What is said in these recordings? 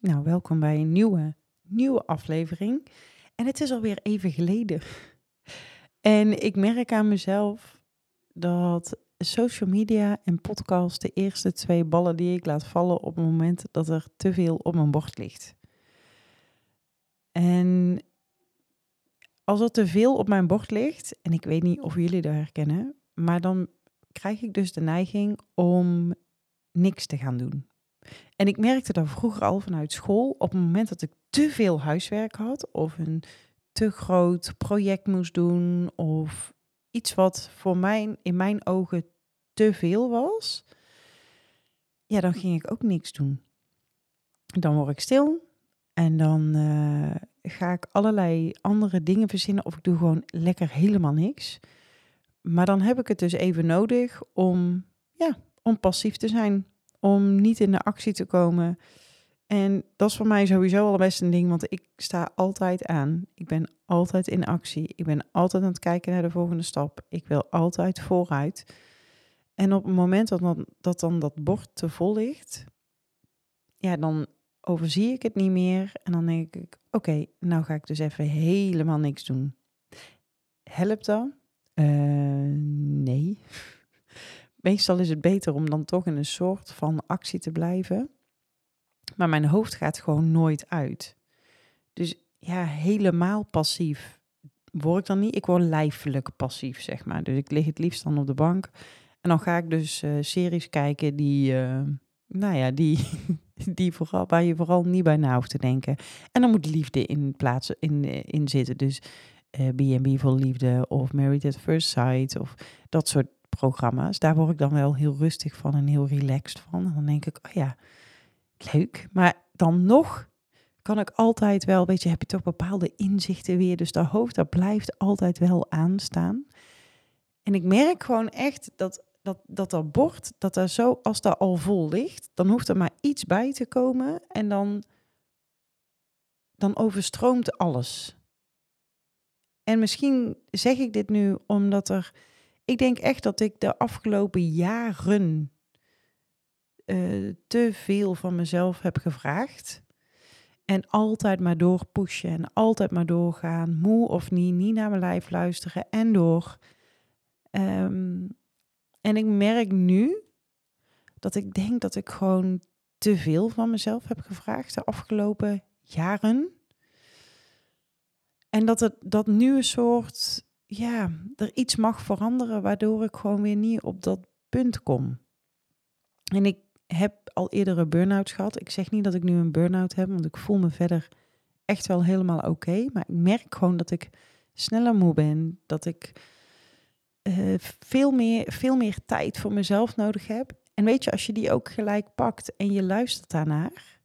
Nou, welkom bij een nieuwe, nieuwe aflevering. En het is alweer even geleden. En ik merk aan mezelf dat social media en podcast de eerste twee ballen die ik laat vallen op het moment dat er te veel op mijn bord ligt. En als er te veel op mijn bord ligt, en ik weet niet of jullie dat herkennen, maar dan krijg ik dus de neiging om niks te gaan doen. En ik merkte dat vroeger al vanuit school, op het moment dat ik te veel huiswerk had of een te groot project moest doen of iets wat voor mij in mijn ogen te veel was, ja, dan ging ik ook niks doen. Dan word ik stil en dan uh, ga ik allerlei andere dingen verzinnen of ik doe gewoon lekker helemaal niks. Maar dan heb ik het dus even nodig om, ja, om passief te zijn om niet in de actie te komen. En dat is voor mij sowieso al best een ding, want ik sta altijd aan. Ik ben altijd in actie. Ik ben altijd aan het kijken naar de volgende stap. Ik wil altijd vooruit. En op het moment dat dan dat, dan dat bord te vol ligt, ja, dan overzie ik het niet meer. En dan denk ik, oké, nou ga ik dus even helemaal niks doen. Helpt dat? Uh, nee meestal is het beter om dan toch in een soort van actie te blijven. Maar mijn hoofd gaat gewoon nooit uit. Dus ja, helemaal passief word ik dan niet. Ik word lijfelijk passief, zeg maar. Dus ik lig het liefst dan op de bank. En dan ga ik dus uh, series kijken die, uh, nou ja, die, die vooral, waar je vooral niet bij na hoeft te denken. En dan moet liefde in, plaats, in, in zitten. Dus B&B voor liefde of Married at First Sight of dat soort programma's. Daar word ik dan wel heel rustig van en heel relaxed van. En dan denk ik, oh ja, leuk. Maar dan nog kan ik altijd wel, weet je, heb je toch bepaalde inzichten weer. Dus dat hoofd, dat blijft altijd wel aanstaan. En ik merk gewoon echt dat dat, dat, dat bord, dat er zo, als dat al vol ligt, dan hoeft er maar iets bij te komen en dan, dan overstroomt alles. En misschien zeg ik dit nu omdat er ik denk echt dat ik de afgelopen jaren uh, te veel van mezelf heb gevraagd. En altijd maar doorpushen en altijd maar doorgaan. Moe of niet, niet naar mijn lijf luisteren en door. Um, en ik merk nu dat ik denk dat ik gewoon te veel van mezelf heb gevraagd de afgelopen jaren. En dat het dat nu een soort ja, er iets mag veranderen waardoor ik gewoon weer niet op dat punt kom. En ik heb al eerder een burn-out gehad. Ik zeg niet dat ik nu een burn-out heb, want ik voel me verder echt wel helemaal oké. maar ik merk gewoon dat ik sneller moe ben, dat ik uh, veel, meer, veel meer tijd voor mezelf nodig heb. En weet je, als je die ook gelijk pakt en je luistert daarnaar,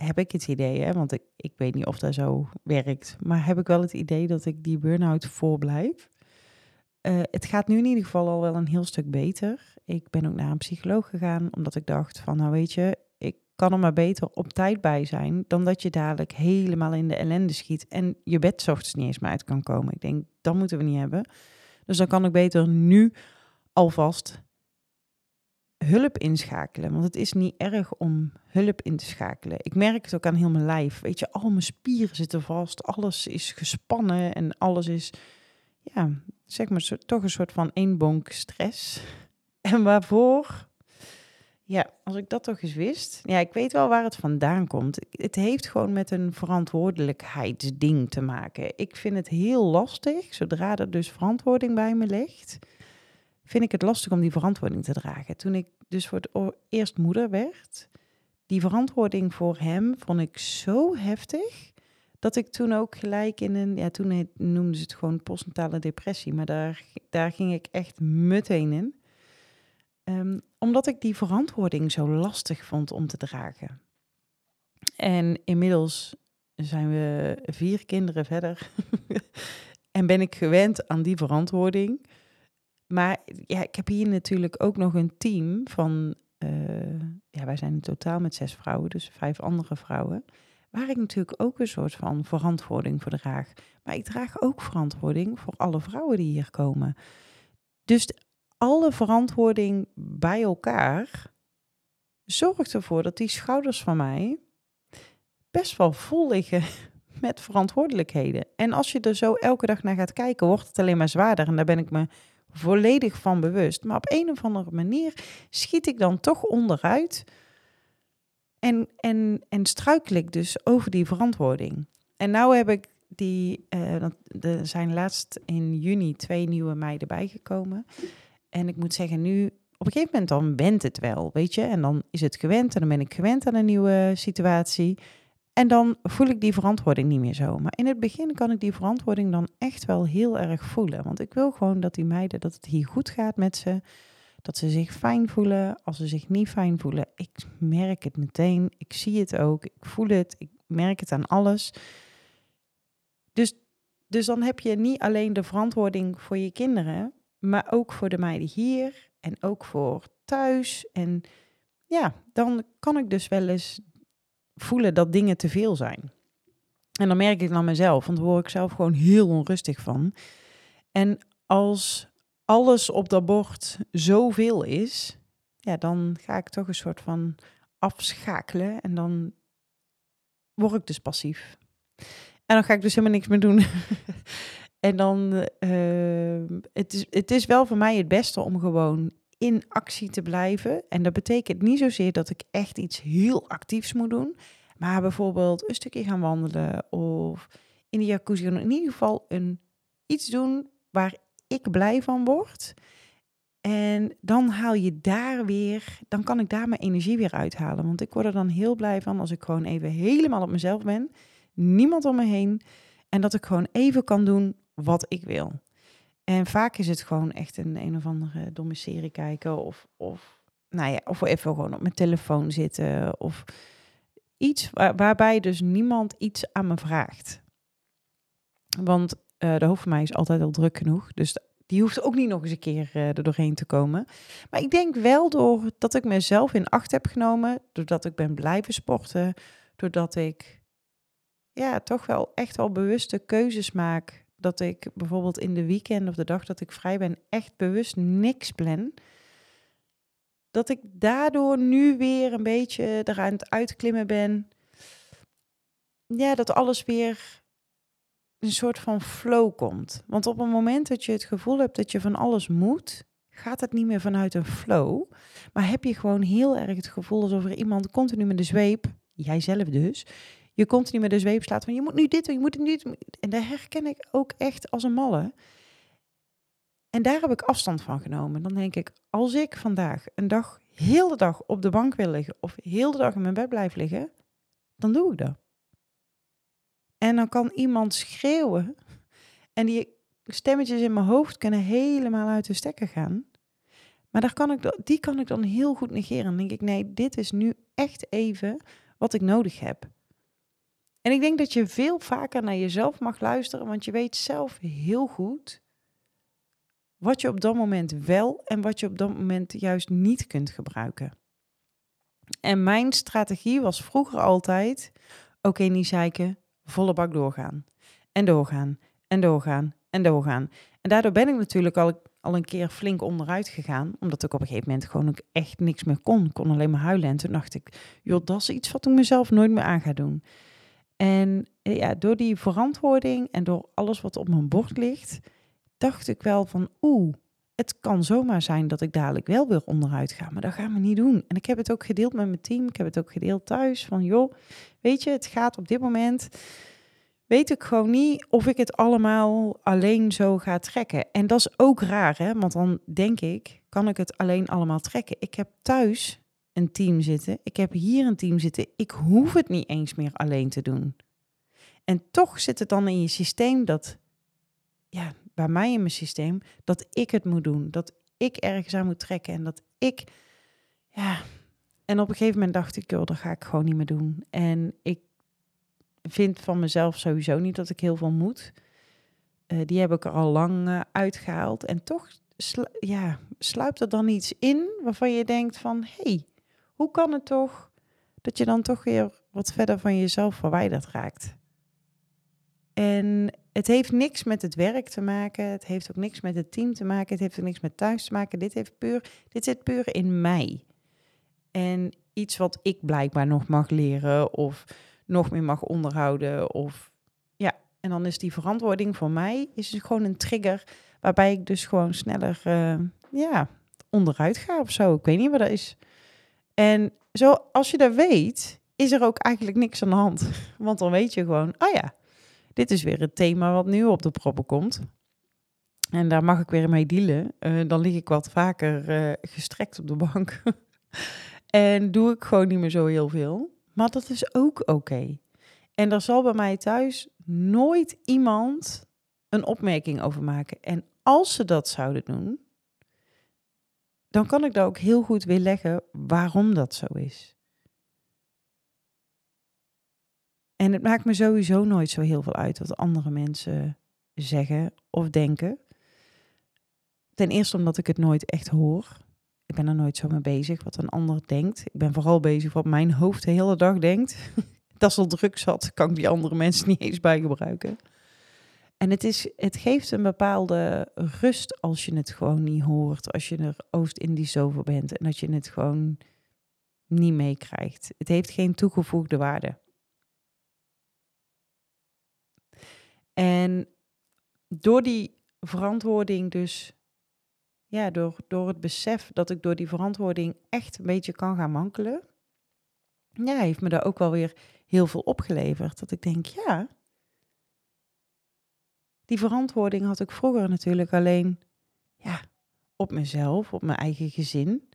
heb ik het idee, hè, want ik, ik weet niet of dat zo werkt, maar heb ik wel het idee dat ik die burn-out voorblijf. Uh, het gaat nu in ieder geval al wel een heel stuk beter. Ik ben ook naar een psycholoog gegaan, omdat ik dacht van, nou weet je, ik kan er maar beter op tijd bij zijn, dan dat je dadelijk helemaal in de ellende schiet en je bed ochtends niet eens meer uit kan komen. Ik denk, dat moeten we niet hebben. Dus dan kan ik beter nu alvast hulp inschakelen. Want het is niet erg om hulp in te schakelen. Ik merk het ook aan heel mijn lijf. Weet je, al mijn spieren zitten vast. Alles is gespannen en alles is, ja, zeg maar, toch een soort van eenbonk stress. En waarvoor? Ja, als ik dat toch eens wist. Ja, ik weet wel waar het vandaan komt. Het heeft gewoon met een verantwoordelijkheidsding te maken. Ik vind het heel lastig, zodra er dus verantwoording bij me ligt vind ik het lastig om die verantwoording te dragen. Toen ik dus voor het eerst moeder werd, die verantwoording voor hem vond ik zo heftig dat ik toen ook gelijk in een, ja, toen noemden ze het gewoon postnatale depressie, maar daar, daar ging ik echt meteen in. Um, omdat ik die verantwoording zo lastig vond om te dragen. En inmiddels zijn we vier kinderen verder en ben ik gewend aan die verantwoording. Maar ja, ik heb hier natuurlijk ook nog een team van, uh, ja, wij zijn in totaal met zes vrouwen, dus vijf andere vrouwen, waar ik natuurlijk ook een soort van verantwoording voor draag. Maar ik draag ook verantwoording voor alle vrouwen die hier komen. Dus alle verantwoording bij elkaar zorgt ervoor dat die schouders van mij best wel vol liggen met verantwoordelijkheden. En als je er zo elke dag naar gaat kijken, wordt het alleen maar zwaarder. En daar ben ik me volledig van bewust. Maar op een of andere manier schiet ik dan toch onderuit. En, en, en struikel ik dus over die verantwoording. En nou heb ik die, uh, er zijn laatst in juni twee nieuwe meiden bijgekomen. En ik moet zeggen, nu op een gegeven moment dan bent het wel, weet je. En dan is het gewend en dan ben ik gewend aan een nieuwe situatie. En dan voel ik die verantwoording niet meer zo. Maar in het begin kan ik die verantwoording dan echt wel heel erg voelen. Want ik wil gewoon dat die meiden, dat het hier goed gaat met ze. Dat ze zich fijn voelen. Als ze zich niet fijn voelen, ik merk het meteen. Ik zie het ook. Ik voel het. Ik merk het aan alles. Dus, dus dan heb je niet alleen de verantwoording voor je kinderen, maar ook voor de meiden hier en ook voor thuis. En ja, dan kan ik dus wel eens voelen dat dingen te veel zijn. En dan merk ik dan mezelf, want daar word ik zelf gewoon heel onrustig van. En als alles op dat bord zoveel is, ja, dan ga ik toch een soort van afschakelen en dan word ik dus passief. En dan ga ik dus helemaal niks meer doen. en dan, uh, het, is, het is wel voor mij het beste om gewoon in actie te blijven. En dat betekent niet zozeer dat ik echt iets heel actiefs moet doen. Maar bijvoorbeeld een stukje gaan wandelen of in de jacuzzi. In ieder geval een, iets doen waar ik blij van word. En dan haal je daar weer, dan kan ik daar mijn energie weer uithalen. Want ik word er dan heel blij van als ik gewoon even helemaal op mezelf ben. Niemand om me heen. En dat ik gewoon even kan doen wat ik wil. En vaak is het gewoon echt een een of andere domme serie kijken. Of, of, nou ja, of even gewoon op mijn telefoon zitten. Of iets waarbij dus niemand iets aan me vraagt. Want uh, de hoofd van mij is altijd al druk genoeg. Dus die hoeft ook niet nog eens een keer uh, er doorheen te komen. Maar ik denk wel door dat ik mezelf in acht heb genomen. Doordat ik ben blijven sporten. Doordat ik ja, toch wel echt wel bewuste keuzes maak dat ik bijvoorbeeld in de weekend of de dag dat ik vrij ben, echt bewust niks plan. Dat ik daardoor nu weer een beetje eraan het uitklimmen ben. Ja, dat alles weer een soort van flow komt. Want op het moment dat je het gevoel hebt dat je van alles moet, gaat het niet meer vanuit een flow. Maar heb je gewoon heel erg het gevoel alsof er iemand continu met de zweep, jijzelf dus, je continu met de zweep slaat van je moet nu dit doen, je moet nu dit En daar herken ik ook echt als een malle. En daar heb ik afstand van genomen. Dan denk ik, als ik vandaag een dag, heel de dag op de bank wil liggen of heel de dag in mijn bed blijf liggen, dan doe ik dat. En dan kan iemand schreeuwen en die stemmetjes in mijn hoofd kunnen helemaal uit de stekker gaan. Maar daar kan ik, die kan ik dan heel goed negeren. Dan denk ik, nee, dit is nu echt even wat ik nodig heb. En ik denk dat je veel vaker naar jezelf mag luisteren, want je weet zelf heel goed wat je op dat moment wel en wat je op dat moment juist niet kunt gebruiken. En mijn strategie was vroeger altijd: oké, okay, niet zeiken, volle bak doorgaan. En doorgaan, en doorgaan, en doorgaan. En daardoor ben ik natuurlijk al, al een keer flink onderuit gegaan, omdat ik op een gegeven moment gewoon ook echt niks meer kon. Ik kon alleen maar huilen. En toen dacht ik: joh, dat is iets wat ik mezelf nooit meer aan ga doen. En eh, ja, door die verantwoording en door alles wat op mijn bord ligt, dacht ik wel van oeh, het kan zomaar zijn dat ik dadelijk wel weer onderuit ga, maar dat gaan we niet doen. En ik heb het ook gedeeld met mijn team, ik heb het ook gedeeld thuis van joh, weet je, het gaat op dit moment, weet ik gewoon niet of ik het allemaal alleen zo ga trekken. En dat is ook raar, hè, want dan denk ik, kan ik het alleen allemaal trekken. Ik heb thuis een team zitten. Ik heb hier een team zitten. Ik hoef het niet eens meer alleen te doen. En toch zit het dan in je systeem dat, ja, bij mij in mijn systeem, dat ik het moet doen. Dat ik ergens aan moet trekken en dat ik, ja. En op een gegeven moment dacht ik, joh, dat ga ik gewoon niet meer doen. En ik vind van mezelf sowieso niet dat ik heel veel moet. Uh, die heb ik er al lang uh, uitgehaald. En toch ja, sluipt er dan iets in waarvan je denkt van... hé, hey, hoe kan het toch dat je dan toch weer wat verder van jezelf verwijderd raakt? En het heeft niks met het werk te maken. Het heeft ook niks met het team te maken. Het heeft ook niks met thuis te maken. Dit, heeft puur, dit zit puur in mij. En iets wat ik blijkbaar nog mag leren of nog meer mag onderhouden. Of ja, en dan is die verantwoording voor mij is het gewoon een trigger waarbij ik dus gewoon sneller uh, ja, onderuit ga of zo. Ik weet niet wat dat is. En zo, als je dat weet, is er ook eigenlijk niks aan de hand. Want dan weet je gewoon, oh ja, dit is weer het thema wat nu op de proppen komt. En daar mag ik weer mee dealen. Uh, dan lig ik wat vaker uh, gestrekt op de bank. en doe ik gewoon niet meer zo heel veel. Maar dat is ook oké. En er zal bij mij thuis nooit iemand een opmerking over maken. En als ze dat zouden doen, dan kan ik daar ook heel goed weer leggen waarom dat zo is. En het maakt me sowieso nooit zo heel veel uit wat andere mensen zeggen of denken. Ten eerste omdat ik het nooit echt hoor. Ik ben er nooit zo mee bezig wat een ander denkt. Ik ben vooral bezig wat mijn hoofd de hele dag denkt. dat is al druk zat, kan ik die andere mensen niet eens bij gebruiken. En het, is, het geeft een bepaalde rust als je het gewoon niet hoort, als je er Oost-Indisch over bent en dat je het gewoon niet meekrijgt. Het heeft geen toegevoegde waarde. En door die verantwoording dus, ja, door, door het besef dat ik door die verantwoording echt een beetje kan gaan mankelen, ja, heeft me daar ook wel weer heel veel opgeleverd. Dat ik denk, ja, die verantwoording had ik vroeger natuurlijk alleen, ja, op mezelf, op mijn eigen gezin.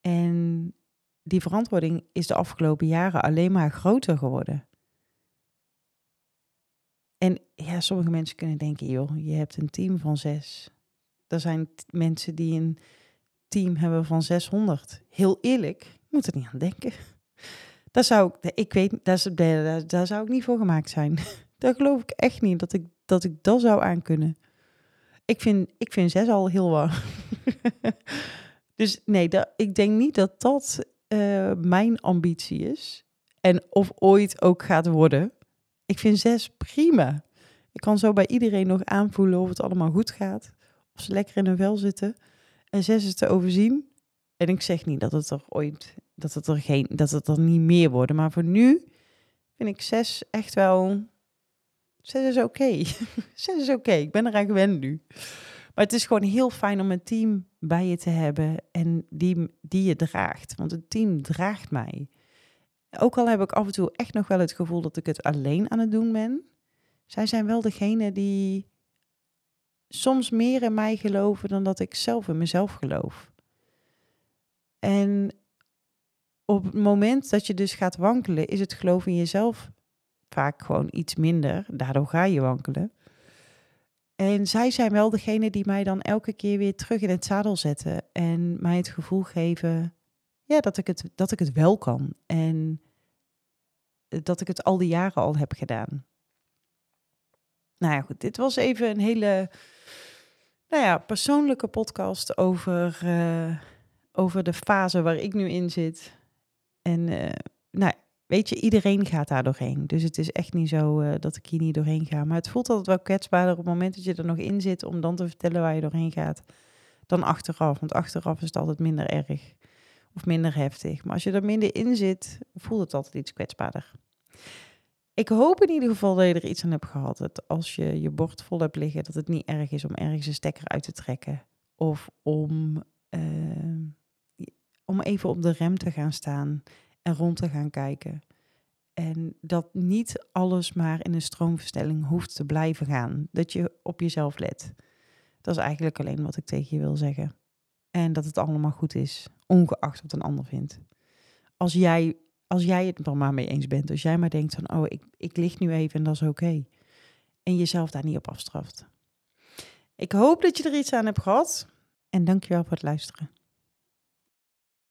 En die verantwoording is de afgelopen jaren alleen maar groter geworden. En ja, sommige mensen kunnen denken, joh, je hebt een team van zes. Er zijn mensen die een team hebben van 600. Heel eerlijk, ik moet er niet aan denken. Daar zou ik, ik weet, daar, daar, daar zou ik niet voor gemaakt zijn. Daar geloof ik echt niet dat ik dat, ik dat zou aankunnen. Ik vind, ik vind zes al heel warm. dus nee, dat, ik denk niet dat dat uh, mijn ambitie is. En of ooit ook gaat worden. Ik vind zes prima. Ik kan zo bij iedereen nog aanvoelen of het allemaal goed gaat. Of ze lekker in hun vel zitten. En zes is te overzien. En ik zeg niet dat het er ooit, dat het er geen, dat het er niet meer worden. Maar voor nu vind ik zes echt wel. Zes is oké. zes is oké. Ik ben eraan gewend nu. Maar het is gewoon heel fijn om een team bij je te hebben en die, die je draagt. Want het team draagt mij. Ook al heb ik af en toe echt nog wel het gevoel dat ik het alleen aan het doen ben. Zij zijn wel degene die soms meer in mij geloven dan dat ik zelf in mezelf geloof. En op het moment dat je dus gaat wankelen, is het geloof in jezelf vaak gewoon iets minder. Daardoor ga je wankelen. En zij zijn wel degene die mij dan elke keer weer terug in het zadel zetten en mij het gevoel geven ja, dat, ik het, dat ik het wel kan. En dat ik het al die jaren al heb gedaan. Nou ja, goed, dit was even een hele nou ja, persoonlijke podcast over, uh, over de fase waar ik nu in zit. En uh, nou, weet je, iedereen gaat daar doorheen. Dus het is echt niet zo uh, dat ik hier niet doorheen ga. Maar het voelt altijd wel kwetsbaarder op het moment dat je er nog in zit om dan te vertellen waar je doorheen gaat, dan achteraf. Want achteraf is het altijd minder erg of minder heftig. Maar als je er minder in zit, voelt het altijd iets kwetsbaarder. Ik hoop in ieder geval dat je er iets aan hebt gehad. Dat als je je bord vol hebt liggen, dat het niet erg is om ergens een stekker uit te trekken. Of om, uh, om even op de rem te gaan staan en rond te gaan kijken. En dat niet alles maar in een stroomverstelling hoeft te blijven gaan. Dat je op jezelf let. Dat is eigenlijk alleen wat ik tegen je wil zeggen. En dat het allemaal goed is, ongeacht wat een ander vindt. Als jij als jij het er maar mee eens bent, als jij maar denkt van, oh, ik, ik lig nu even en dat is oké. En jezelf daar niet op afstraft. Ik hoop dat je er iets aan hebt gehad. En dankjewel voor het luisteren.